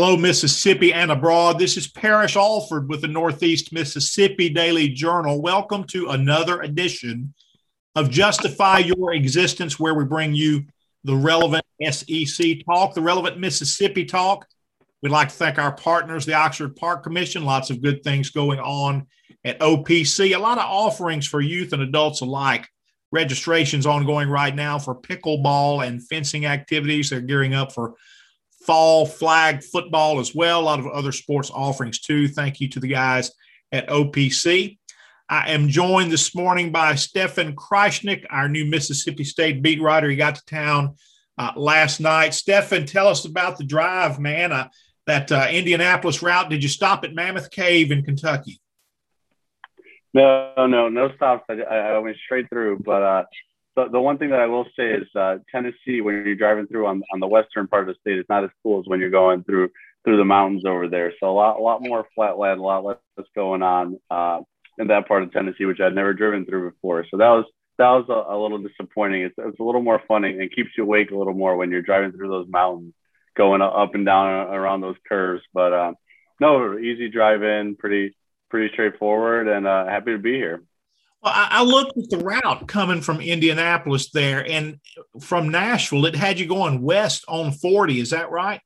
Hello, Mississippi and abroad. This is Parrish Alford with the Northeast Mississippi Daily Journal. Welcome to another edition of Justify Your Existence, where we bring you the relevant SEC talk, the relevant Mississippi talk. We'd like to thank our partners, the Oxford Park Commission. Lots of good things going on at OPC. A lot of offerings for youth and adults alike. Registrations ongoing right now for pickleball and fencing activities. They're gearing up for fall flag football as well. A lot of other sports offerings too. Thank you to the guys at OPC. I am joined this morning by Stefan Krajisnik, our new Mississippi State beat writer. He got to town uh, last night. Stefan, tell us about the drive, man. Uh, that uh, Indianapolis route. Did you stop at Mammoth Cave in Kentucky? No, no, no stops. I, I went straight through. But uh, the, the one thing that I will say is uh, Tennessee, when you're driving through on, on the western part of the state, it's not as cool as when you're going through through the mountains over there. So a lot, a lot more flat land, a lot less going on uh, in that part of Tennessee, which I'd never driven through before. So that was that was a, a little disappointing. It's, it's a little more funny and keeps you awake a little more when you're driving through those mountains, going up and down around those curves. But uh, no, easy drive in, pretty pretty straightforward, and uh, happy to be here. Well, I, I looked at the route coming from Indianapolis there, and from Nashville, it had you going west on 40. Is that right?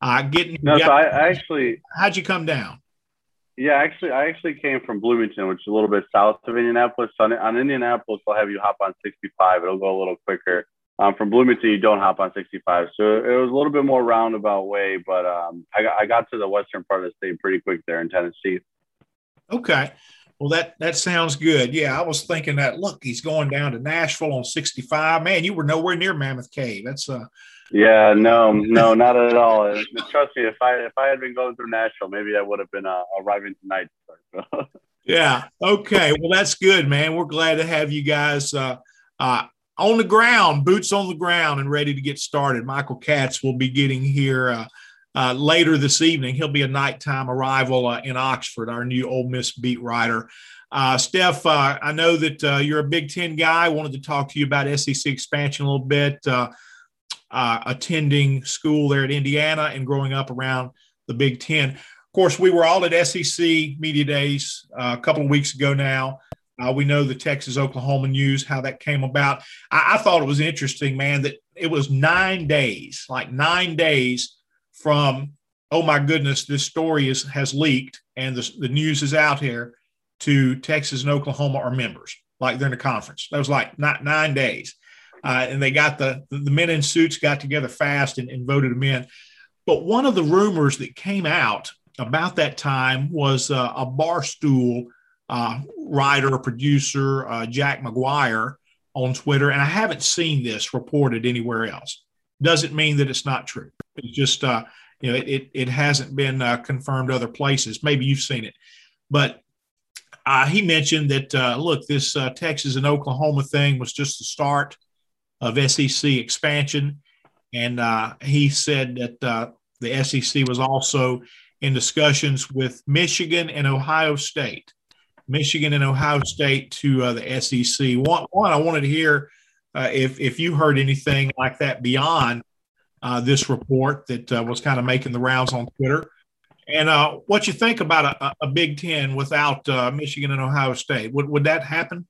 Uh, getting no, so I, I actually how'd you come down? Yeah, actually, I actually came from Bloomington, which is a little bit south of Indianapolis. So on, on Indianapolis, they'll have you hop on 65. It'll go a little quicker. Um, from Bloomington, you don't hop on 65. So it was a little bit more roundabout way, but um, I, I got to the western part of the state pretty quick there in Tennessee. Okay. Well, that that sounds good. Yeah, I was thinking that. Look, he's going down to Nashville on 65. Man, you were nowhere near Mammoth Cave. That's uh. Yeah, no, no, not at all. Trust me, if I if I had been going through Nashville, maybe I would have been uh, arriving tonight. yeah. Okay. Well, that's good, man. We're glad to have you guys uh, uh, on the ground, boots on the ground, and ready to get started. Michael Katz will be getting here. Uh, uh, later this evening. He'll be a nighttime arrival uh, in Oxford, our new Ole Miss beat writer. Uh, Steph, uh, I know that uh, you're a Big Ten guy. I wanted to talk to you about SEC expansion a little bit, uh, attending school there at Indiana and growing up around the Big Ten. Of course, we were all at SEC Media Days a couple of weeks ago now. We know the Texas Oklahoma news, how that came about. I, I, thought it was interesting, man, that it was nine days, like nine days from oh my goodness this story is has leaked and the, the news is out here to texas and oklahoma are members like they're in a conference. That was like not nine days. Uh, and they got the the men in suits got together fast and, and voted them in. But one of the rumors that came out about that time was uh, a barstool uh, writer producer uh, jack mcguire on twitter. And i haven't seen this reported anywhere else doesn't mean that it's not true it's just, uh, you know, it, it, it hasn't been uh, confirmed other places. Maybe you've seen it. But uh, he mentioned that, uh, look, this uh, Texas and Oklahoma thing was just the start of SEC expansion. And uh, he said that the SEC was also in discussions with Michigan and Ohio State. Michigan and Ohio State to the SEC. One, one, I wanted to hear if, if you heard anything like that beyond uh, this report that uh, was kind of making the rounds on Twitter. And uh, what you think about a, a Big Ten without uh, Michigan and Ohio State? Would, would that happen?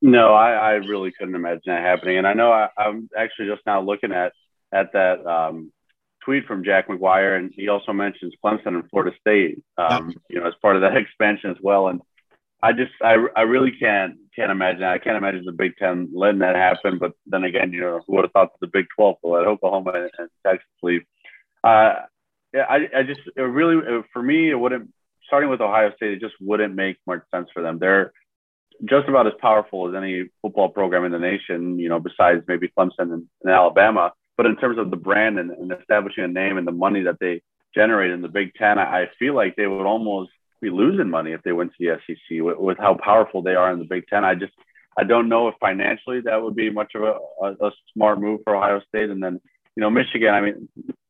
No, I, I really couldn't imagine that happening. And I know I, am actually just now looking at at that um, tweet from Jack McGuire, and he also mentions Clemson and Florida State, um, you know, as part of that expansion as well. And I just I, I really can't can't imagine I can't imagine the Big Ten letting that happen. But then again, you know, who would have thought the Big Twelve would let Oklahoma and Texas leave? Uh, yeah, I, I just it really for me it wouldn't starting with Ohio State it just wouldn't make much sense for them. They're just about as powerful as any football program in the nation, you know, besides maybe Clemson and, and Alabama. But in terms of the brand and, and establishing a name and the money that they generate in the Big Ten, I, I feel like they would almost be losing money if they went to the SEC with, with, how powerful they are in the Big Ten. I just I don't know if financially that would be much of a, a, a smart move for Ohio State. And then you know Michigan, I mean,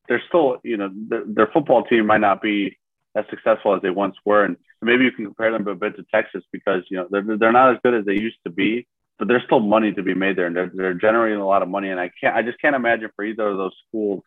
they're still you know the, their football team might not be as successful as they once were, and maybe you can compare them a bit to Texas because you know they're they're not as good as they used to be. But there's still money to be made there, and they're, they're generating a lot of money. And I can't, I just can't imagine for either of those schools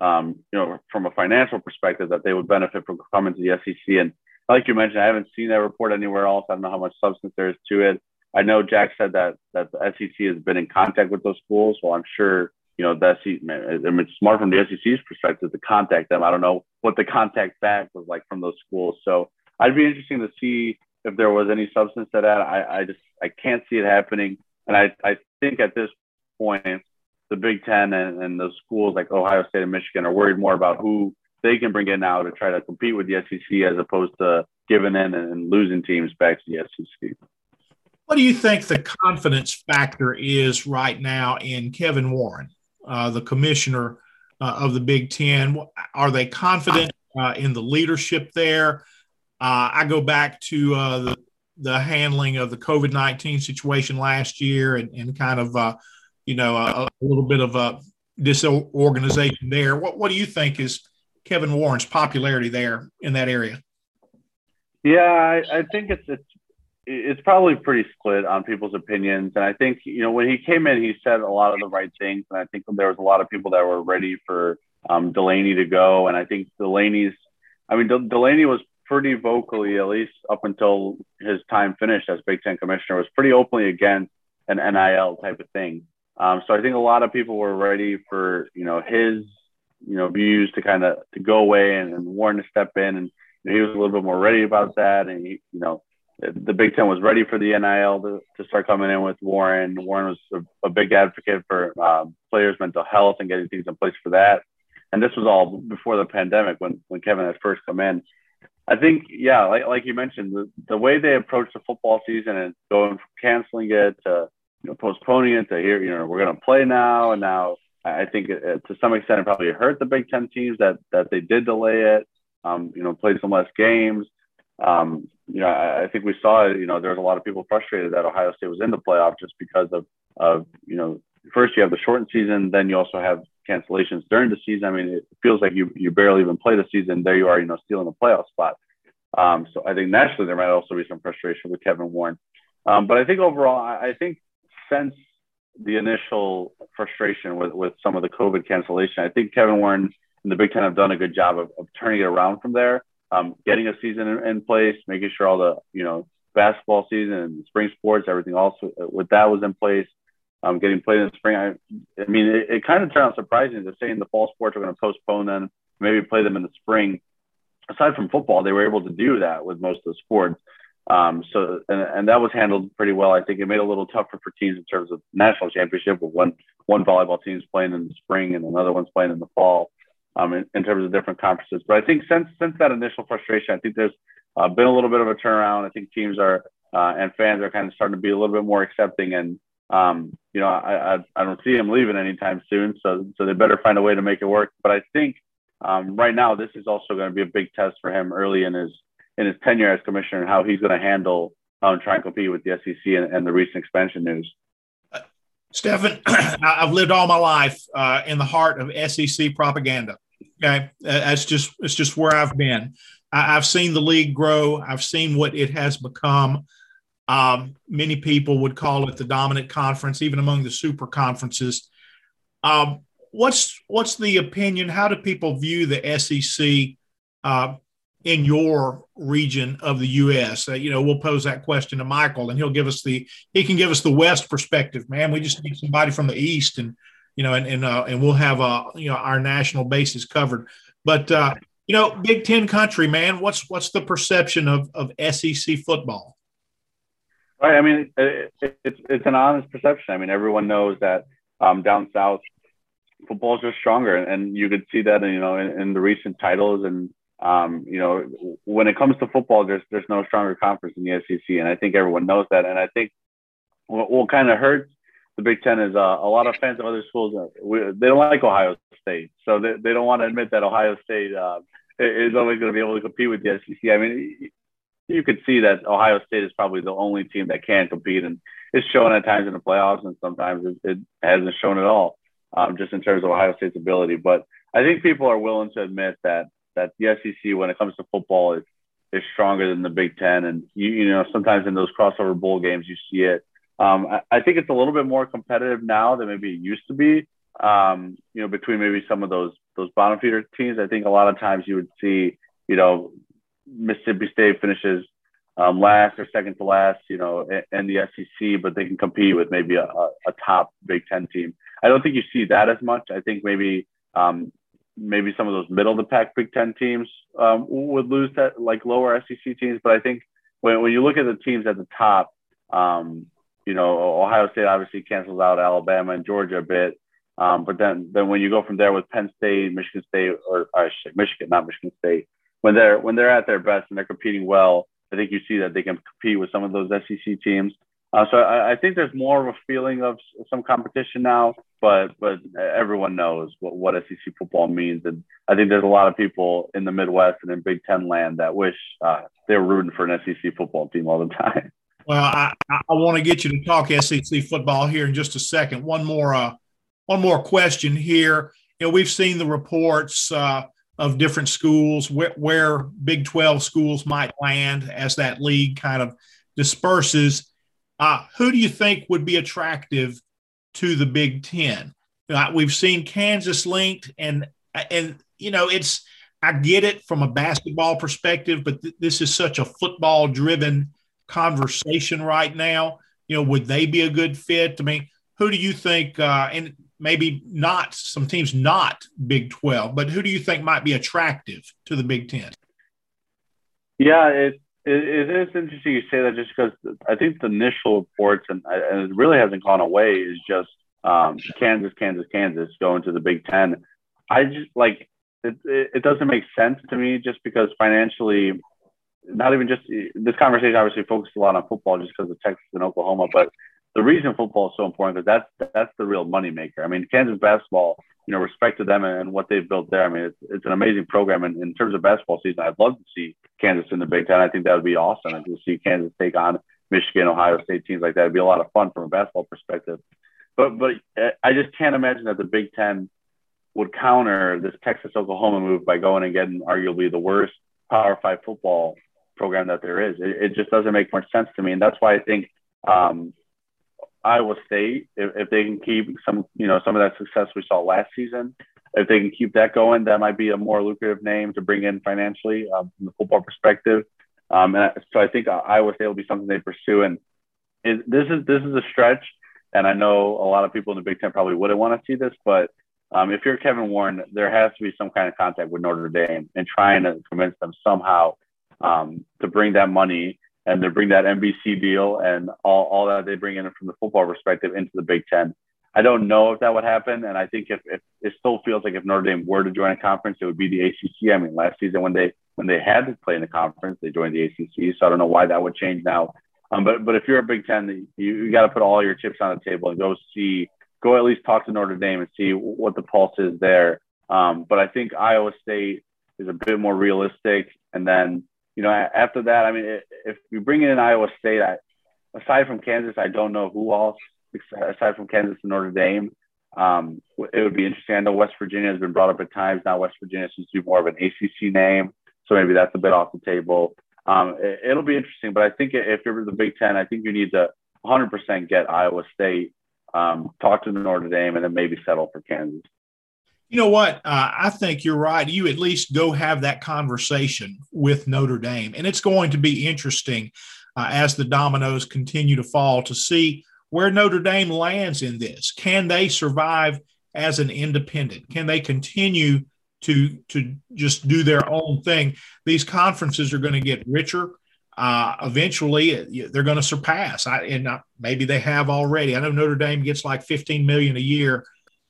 um, you know, from a financial perspective, that they would benefit from coming to the SEC. And like you mentioned, I haven't seen that report anywhere else. I don't know how much substance there is to it. I know Jack said that that the SEC has been in contact with those schools, so I'm sure you know the SEC. I mean, it's smart from the SEC's perspective to contact them. I don't know what the contact back was like from those schools, so I'd be interesting to see if there was any substance to that. I, I just I can't see it happening, and I I think at this point the Big Ten and, and those schools like Ohio State and Michigan are worried more about who they can bring in now to try to compete with the SEC as opposed to giving in and losing teams back to the SEC. What do you think the confidence factor is right now in Kevin Warren, uh, the commissioner uh, of the Big Ten? Are they confident uh, in the leadership there? Uh, I go back to uh, the, the handling of the COVID 19 situation last year and, and kind of, uh, you know, a, a, little bit of a disorganization there. What, what do you think is Kevin Warren's popularity there in that area? Yeah, I, I think it's, it's it's probably pretty split on people's opinions. And I think, you know, when he came in, he said a lot of the right things. And I think there was a lot of people that were ready for um, Delany to go. And I think Delany's, I mean, De- Delany was pretty vocally, at least up until his time finished as Big Ten commissioner, was pretty openly against an NIL type of thing. Um, so I think a lot of people were ready for, you know, his, you know, views to kind of to go away and, and Warren to step in. And you know, he was a little bit more ready about that. And, he, you know, the Big Ten was ready for the NIL to, to start coming in with Warren. Warren was a, a big advocate for um, players' mental health and getting things in place for that. And this was all before the pandemic when, when Kevin had first come in. I think, yeah, like, like you mentioned, the, the way they approach the football season and going from canceling it to you know, postponing it to here, you know, we're going to play now. And now I think it, to some extent it probably hurt the Big Ten teams that, that they did delay it, um, you know, play some less games um, you know, I, I, think we saw, you know, there was a lot of people frustrated that Ohio State was in the playoff just because of, of, you know, first you have the shortened season, then you also have cancellations during the season. I mean, it feels like you, you barely even play the season. There you are, you know, stealing a playoff spot. Um, so I think naturally there might also be some frustration with Kevin Warren. Um, but I think overall, I, I think since the initial frustration with, with some of the COVID cancellation, I think Kevin Warren and the Big Ten have done a good job of, of turning it around from there um, getting a season in, in, place, making sure all the you know basketball season and spring sports, everything uh, with that was in place. Um, getting played in the spring. I, I mean, it, it kind of turned out surprising to say in the fall sports are going to postpone them, maybe play them in the spring. Aside from football, they were able to do that with most of the sports. Um, so, and, and that was handled pretty well. I think it made it a little tougher for teams in terms of national championship with one, one volleyball team's playing in the spring and another one's playing in the fall um, in, in, terms of different conferences. But I think since since that initial frustration, I think there's uh, been a little bit of a turnaround. I think teams are uh, and fans are kind of starting to be a little bit more accepting, and um, you know, I, I, I don't see him leaving anytime soon. So so they better find a way to make it work. But I think um, right now this is also going to be a big test for him early in his in his tenure as commissioner and how he's going to handle um, trying to compete with the SEC and, and the recent expansion news. Stefan, I've lived all my life uh, in the heart of SEC propaganda. Okay, that's just it's just where I've been. I, have seen the league grow. I've seen what it has become. Um, many people would call it the dominant conference, even among the super conferences. Um, what's what's the opinion? How do people view the SEC uh, in your region of the U.S.? Uh, you know, we'll pose that question to Michael, and he'll give us the he can give us the West perspective. Man, we just need somebody from the East and you know, and and uh, and we'll have uh, you know our national bases covered. But uh, you know, Big Ten country, man, what's what's the perception of of SEC football? Right. I mean, it, it, it's it's an honest perception. I mean, everyone knows that um, down south, football is just stronger, and you could see that, you know, in, in the recent titles. And um, you know, when it comes to football, there's there's no stronger conference in the SEC, and I think everyone knows that. And I think what, what kind of hurts the Big Ten is uh, a lot of fans of other schools. Uh, we, they don't like Ohio State, so they, they don't want to admit that Ohio State uh, is always going to be able to compete with the SEC. I mean, you could see that Ohio State is probably the only team that can compete, and it's shown at times in the playoffs, and sometimes it, it hasn't shown at all, um, just in terms of Ohio State's ability. But I think people are willing to admit that that the SEC, when it comes to football, is is stronger than the Big Ten, and you you know sometimes in those crossover bowl games you see it um, I, I, think it's a little bit more competitive now than maybe it used to be. Um, you know, between maybe some of those those bottom feeder teams. I think a lot of times you would see, you know, Mississippi State finishes um, last or second to last, you know, in the SEC, but they can compete with maybe a, a, top Big Ten team. I don't think you see that as much. I think maybe um, maybe some of those middle of the pack Big Ten teams um, would lose that like lower SEC teams. But I think when, when you look at the teams at the top, um, you know, Ohio State obviously cancels out Alabama and Georgia a bit. Um, but then, then when you go from there with Penn State, Michigan State, or, or Michigan, not Michigan State, when they're when they're at their best and they're competing well, I think you see that they can compete with some of those SEC teams. Uh, so I, I, think there's more of a feeling of some competition now, but but everyone knows what, what SEC football means, and I think there's a lot of people in the Midwest and in Big Ten land that wish uh, they were rooting for an SEC football team all the time. Well, I, I want to get you to talk SEC football here in just a second. One more uh, one more question here. You know, we've seen the reports uh, of different schools where, where Big 12 schools might land as that league kind of disperses. Uh, who do you think would be attractive to the Big Ten? Uh, we've seen Kansas linked, and and you know it's I get it from a basketball perspective, but th- this is such a football driven conversation right now. You know, would they be a good fit? I mean, who do you think? Uh, and maybe not some teams not Big 12, but who do you think might be attractive to the Big 10? Yeah, it, it, it is interesting you say that just because I think the initial reports, and, and it really hasn't gone away, is just um, Kansas, Kansas, Kansas going to the Big 10. I just like it, it, it doesn't make sense to me just because financially, not even just this conversation obviously focused a lot on football just because of Texas and Oklahoma, but the reason football is so important because that's that's the real moneymaker. I mean, Kansas basketball, you know, respect to them and what they've built there. I mean, it's, it's an amazing program. And in terms of basketball season, I'd love to see Kansas in the Big Ten. I think that would be awesome. And to see Kansas take on Michigan, Ohio State teams like that It'd be a lot of fun from a basketball perspective. But but I just can't imagine that the Big Ten would counter this Texas Oklahoma move by going and getting arguably the worst Power Five football program that there is. It, it just doesn't make much sense to me, and that's why I think um, Iowa State, if, if they can keep some, you know, some of that success we saw last season, if they can keep that going, that might be a more lucrative name to bring in financially um, from the football perspective. Um, and so I think Iowa State will be something they pursue. And it, this is this is a stretch, and I know a lot of people in the Big Ten probably wouldn't want to see this, but um, if you're Kevin Warren, there has to be some kind of contact with Notre Dame and trying to convince them somehow um, to bring that money and they bring that NBC deal and all, all that they bring in from the football perspective into the Big Ten. I don't know if that would happen, and I think if, if it still feels like if Notre Dame were to join a conference, it would be the ACC. I mean, last season when they when they had to play in the conference, they joined the ACC. So I don't know why that would change now. Um, but but if you're a Big Ten, you, you got to put all your chips on the table and go see, go at least talk to Notre Dame and see what the pulse is there. Um, but I think Iowa State is a bit more realistic, and then you know, after that, I mean, if you bring in Iowa State, I, aside from Kansas, I don't know who else aside from Kansas and Notre Dame. Um, it would be interesting. I know West Virginia has been brought up at times. Now West Virginia seems to be more of an ACC name, so maybe that's a bit off the table. Um, it, will be interesting, but I think if you're the Big Ten, I think you need to 100% get Iowa State, um, talk to Notre Dame, and then maybe settle for Kansas. You know what? Uh, I think you're right. You at least go have that conversation with Notre Dame. And it's going to be interesting uh, as the dominoes continue to fall to see where Notre Dame lands in this. Can they survive as an independent? Can they continue to, to just do their own thing? These conferences are going to get richer. Uh, eventually, uh, they're going to surpass. I, and uh, maybe they have already. I know Notre Dame gets like 15 million a year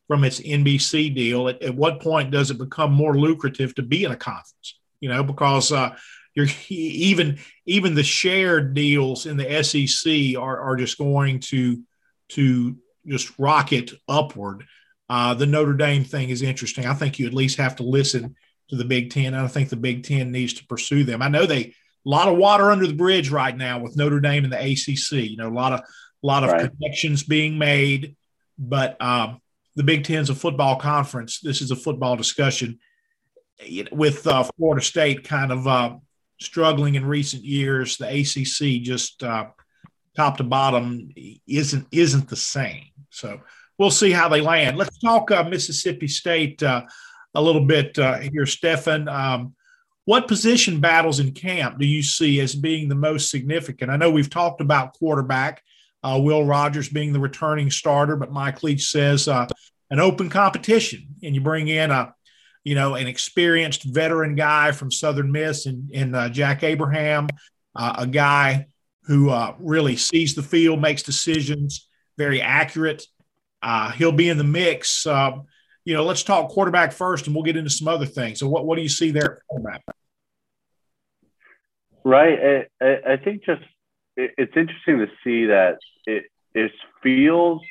from its NBC deal. At, at what point does it become more lucrative to be in a conference? You know, because uh, you're even even the shared deals in the SEC are, are just going to to just rocket upward. Uh, the Notre Dame thing is interesting. I think you at least have to listen to the Big Ten. I think the Big Ten needs to pursue them. I know they a lot of water under the bridge right now with Notre Dame and the ACC. You know, a lot of a lot of right. connections being made, but um, the Big Ten's a football conference. This is a football discussion with uh, Florida State kind of uh, struggling in recent years. The ACC just uh, top to bottom isn't isn't the same. So we'll see how they land. Let's talk uh, Mississippi State uh, a little bit uh, here, Stefan. Um, what position battles in camp do you see as being the most significant? I know we've talked about quarterback, uh, Will Rogers being the returning starter, but Mike Leach says uh, an open competition, and you bring in a you know an experienced veteran guy from Southern Miss and, and uh, Jack Abraham, uh, a guy who uh, really sees the field, makes decisions, very accurate. Uh, he'll be in the mix. Um, you know, let's talk quarterback first, and we'll get into some other things. So, what what do you see there? Right. I, I think just it, it's interesting to see that it it feels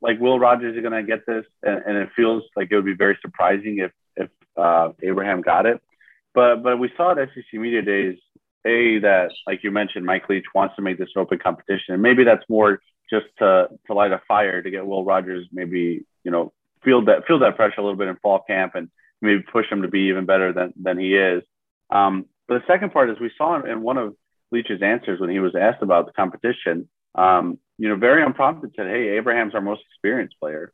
like Will Rogers is going to get this, and, and, it feels like it would be very surprising if if uh, Abraham got it. But but we saw at SEC Media Days, a that like you mentioned, Mike Leach wants to make this open competition, and maybe that's more just to to light a fire to get Will Rogers maybe you know feel that feel that pressure a little bit in fall camp and maybe push him to be even better than than he is. Um, but the second part is we saw in one of Leach's answers when he was asked about the competition, um, you know, very unprompted said, "Hey, Abraham's our most experienced player,"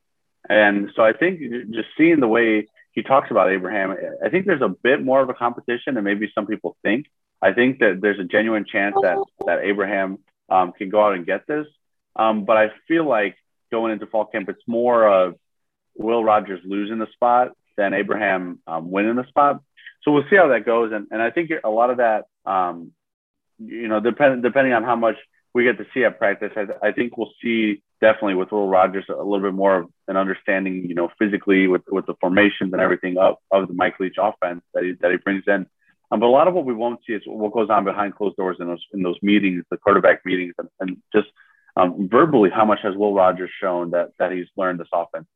and so I think just seeing the way he talks about Abraham, I think there's a bit more of a competition than maybe some people think. I think that there's a genuine chance that that Abraham um, can go out and get this, um, but I feel like going into fall camp, it's more of Will Rogers losing the spot than Abraham um, winning the spot. So we'll see how that goes, and and I think a lot of that, um, you know, depending depending on how much we get to see at practice, I, I think we'll see definitely with Will Rogers a little bit more of an understanding, you know, physically with with the formations and everything of, of the Mike Leach offense that he that he brings in. Um, but a lot of what we won't see is what goes on behind closed doors in those in those meetings, the quarterback meetings, and, and just um, verbally, how much has Will Rogers shown that that he's learned this offense?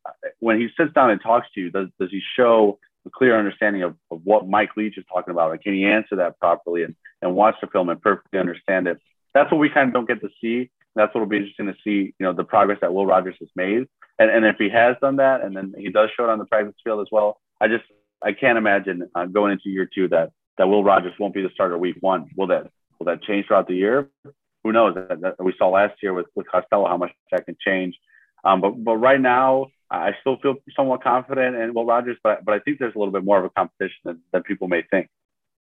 When he sits down and talks to you, does does he show a clear understanding of, of what Mike Leach is talking about? And can he answer that properly and, and watch the film and perfectly understand it? That's what we kind of don't get to see. That's what will be interesting to see, you know, the progress that Will Rogers has made. And, and if he has done that, and then he does show it on the practice field as well, I just, I can't imagine uh, going into year two that, that Will Rogers won't be the starter week one. Will that, will that change throughout the year? who knows? That, that we saw last year with, with Costello how much that can change. Um, but but right now, I still feel somewhat confident in Will Rogers, but but I think there's a little bit more of a competition than, than people may think.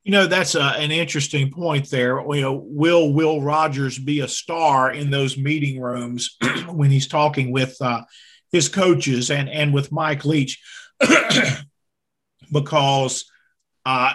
You know, that's a, an interesting point there. You know, will Will Rogers be a star in those meeting rooms when he's talking with uh, his coaches and and with Mike Leach? because uh,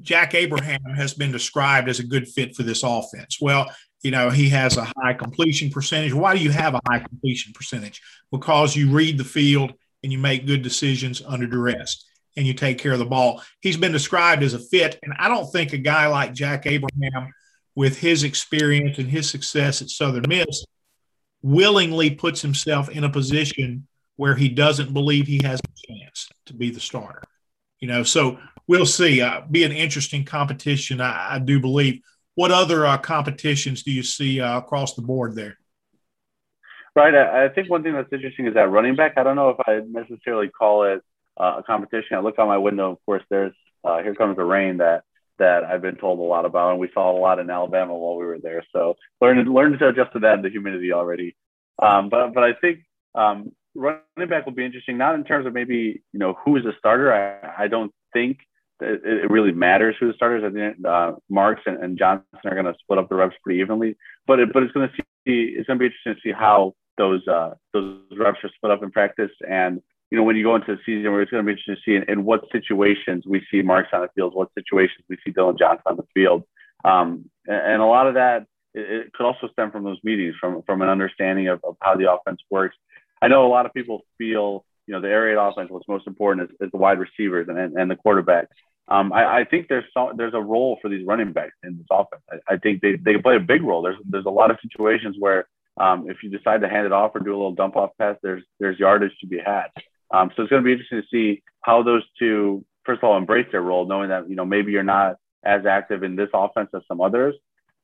Jack Abraham has been described as a good fit for this offense. Well, you know, he has a high completion percentage. Why do you have a high completion percentage? Because you read the field and you make good decisions under duress and you take care of the ball. He's been described as a fit. And I don't think a guy like Jack Abraham, with his experience and his success at Southern Miss, willingly puts himself in a position where he doesn't believe he has a chance to be the starter. You know, so we'll see. Uh, be an interesting competition, I, I do believe what other uh, competitions do you see uh, across the board there? Right. I, I, think one thing that's interesting is that running back. I don't know if I necessarily call it uh, a competition. I look out my window. Of course, there's uh, here comes the rain that that I've been told a lot about, and we saw a lot in Alabama while we were there. So learned learned to adjust to that and the humidity already. Um, but but I think um, running back will be interesting. Not in terms of maybe you know who is a starter. I, I don't think it, it really matters who the starters. I think uh, Marks and, and Johnson are going to split up the reps pretty evenly, but it, but it's going to see it's going to be interesting to see how those uh, those reps are split up in practice. And you know when you go into the season, where it's going to be interesting to see in, in, what situations we see Marks on the field, what situations we see Dillon Johnson on the field, um, and, and, a lot of that it, it, could also stem from those meetings, from from an understanding of, of how the offense works. I know a lot of people feel you know the raid offense what's most important is, is the wide receivers and, and, and the quarterback um, I, I, think there's there's a role for these running backs in this offense. I, I, think they, they play a big role. There's there's a lot of situations where um, if you decide to hand it off or do a little dump off pass, there's there's yardage to be had. Um, so it's going to be interesting to see how those two, first of all, embrace their role, knowing that you know maybe you're not as active in this offense as some others,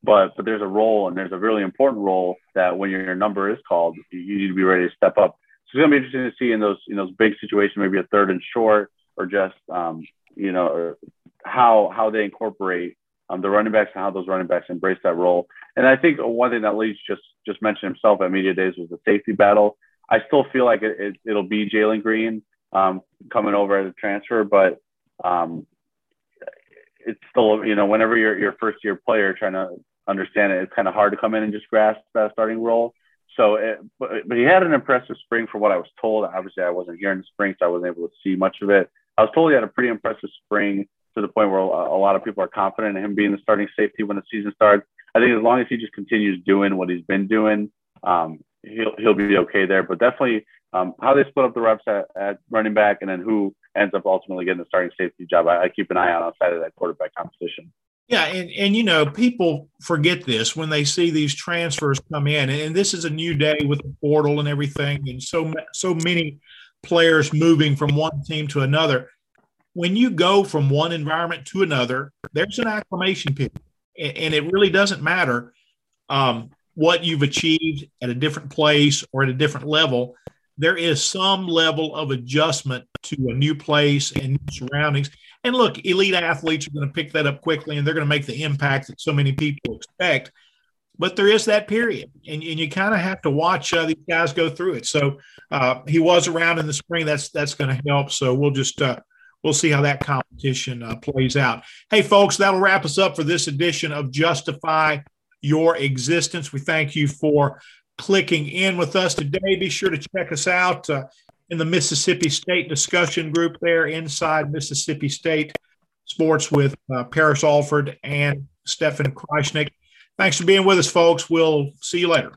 but but there's a role and there's a really important role that when your number is called, you need to be ready to step up. It's going to be interesting to see in those in those big situations, maybe a third and short or just um, you know, how how they incorporate um, the running backs and how those running backs embrace that role. And I think one thing that Leach just just mentioned himself at media days was the safety battle. I still feel like it, it will be Jalen Green um, coming over as a transfer, but um, it's still, you know, whenever you're your first year player trying to understand it, it's kind of hard to come in and just grasp that starting role. So, it, but, but he had an impressive spring for what I was told. Obviously, I wasn't here in the spring, so I wasn't able to see much of it. I was told he had a pretty impressive spring to the point where a lot of people are confident in him being the starting safety when the season starts. I think as long as he just continues doing what he's been doing, um, he'll he'll be okay there. But definitely, um, how they split up the reps at, at, running back and then who ends up ultimately getting the starting safety job, I, I keep an eye on outside of that quarterback competition. Yeah, and and you know people forget this when they see these transfers come in, and this is a new day with the portal and everything, and so so many players moving from one team to another when you go from one environment to another, there's an acclimation period, and it really doesn't matter um, what you've achieved at a different place or at a different level. There is some level of adjustment to a new place and new surroundings. And look, elite athletes are going to pick that up quickly, and they're going to make the impact that so many people expect. But there is that period, and, and you kind of have to watch uh, these guys go through it. So uh, he was around in the spring. That's that's going to help. So we'll just uh, we'll see how that competition uh, plays out. Hey, folks, that'll wrap us up for this edition of Justify Your Existence. We thank you for clicking in with us today. Be sure to check us out uh, in the Mississippi State discussion group there inside Mississippi State Sports with uh, Parrish Alford and Stefan Krajisnik. Thanks for being with us, folks. We'll see you later.